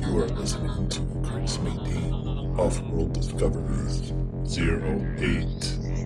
You are listening to Crix Madine, of World Discoveries, Zero Eight.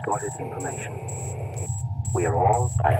Distorted information. We are all, by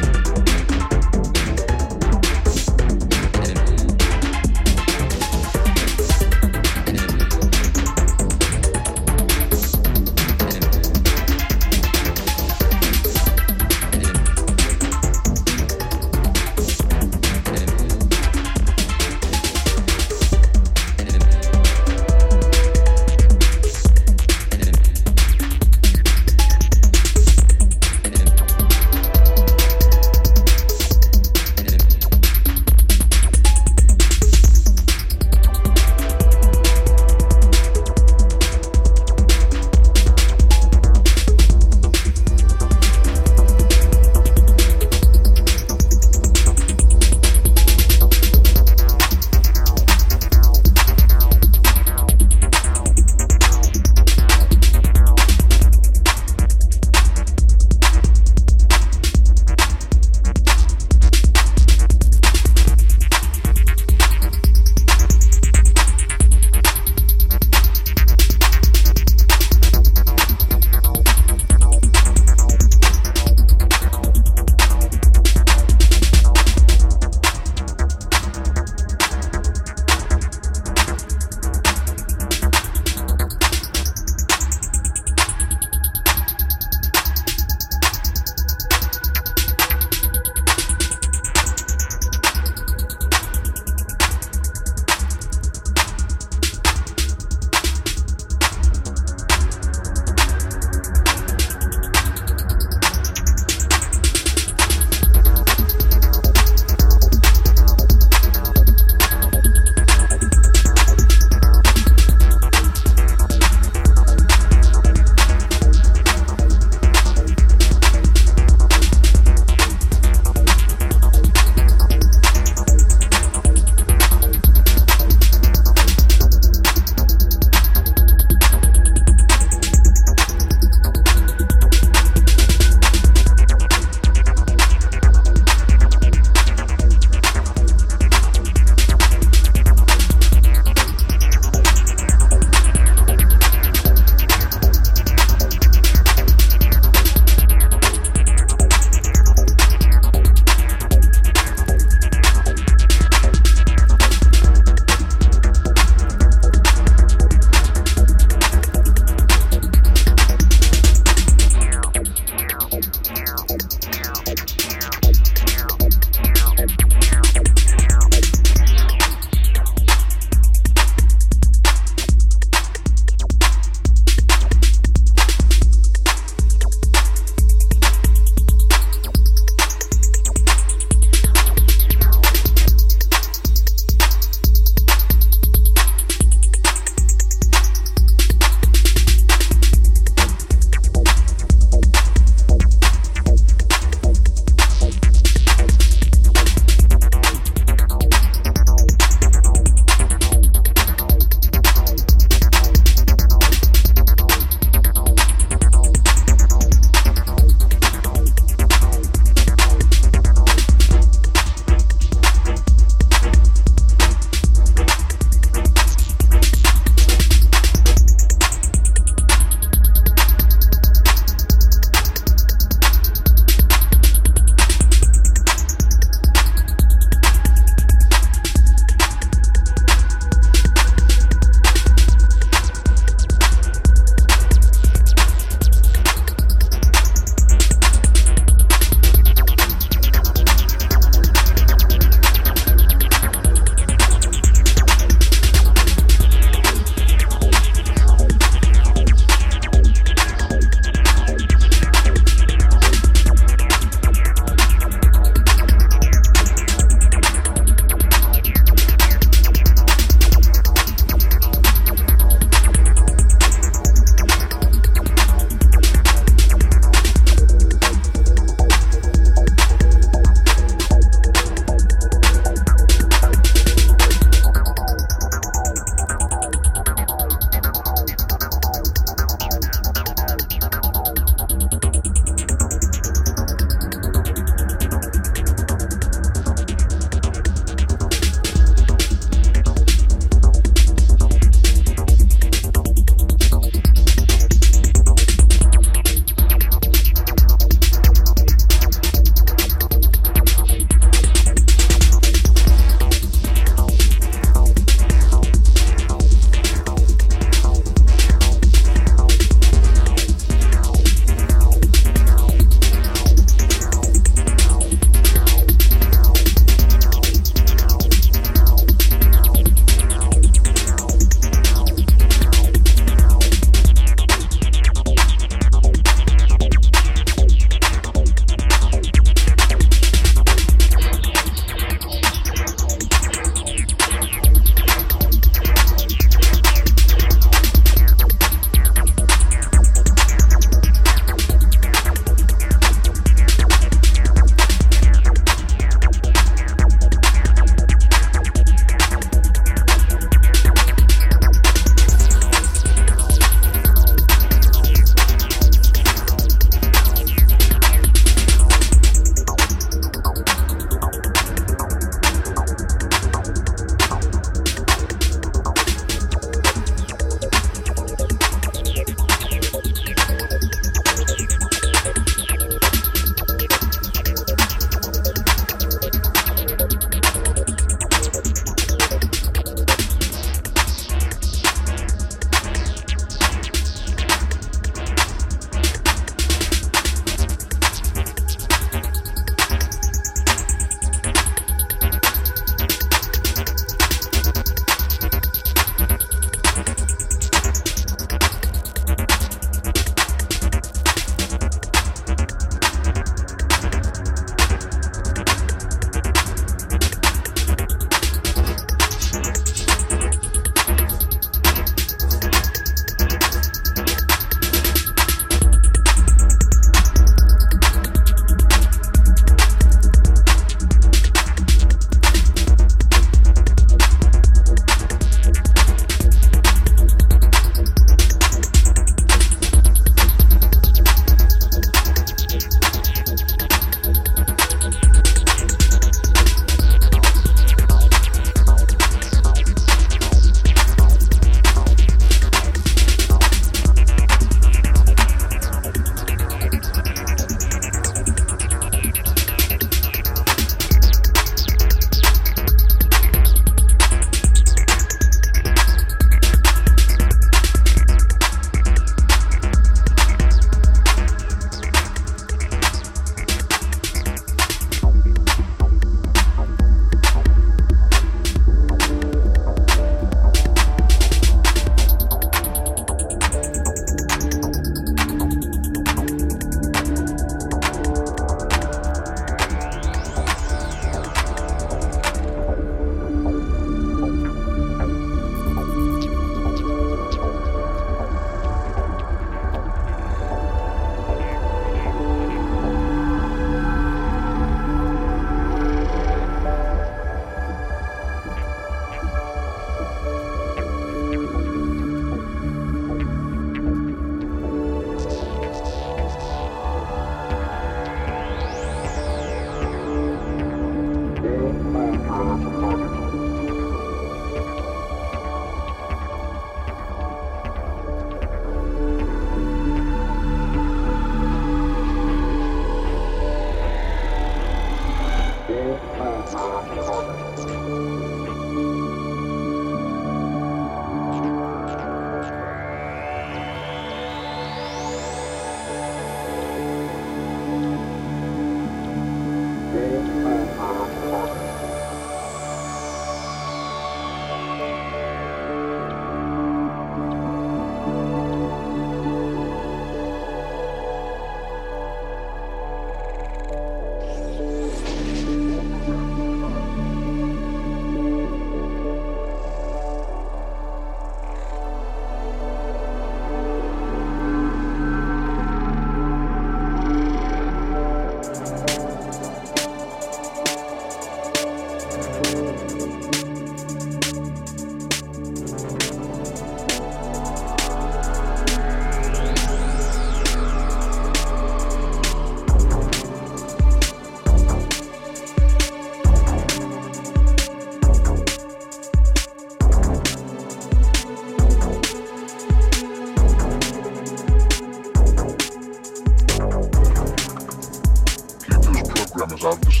cause I'm the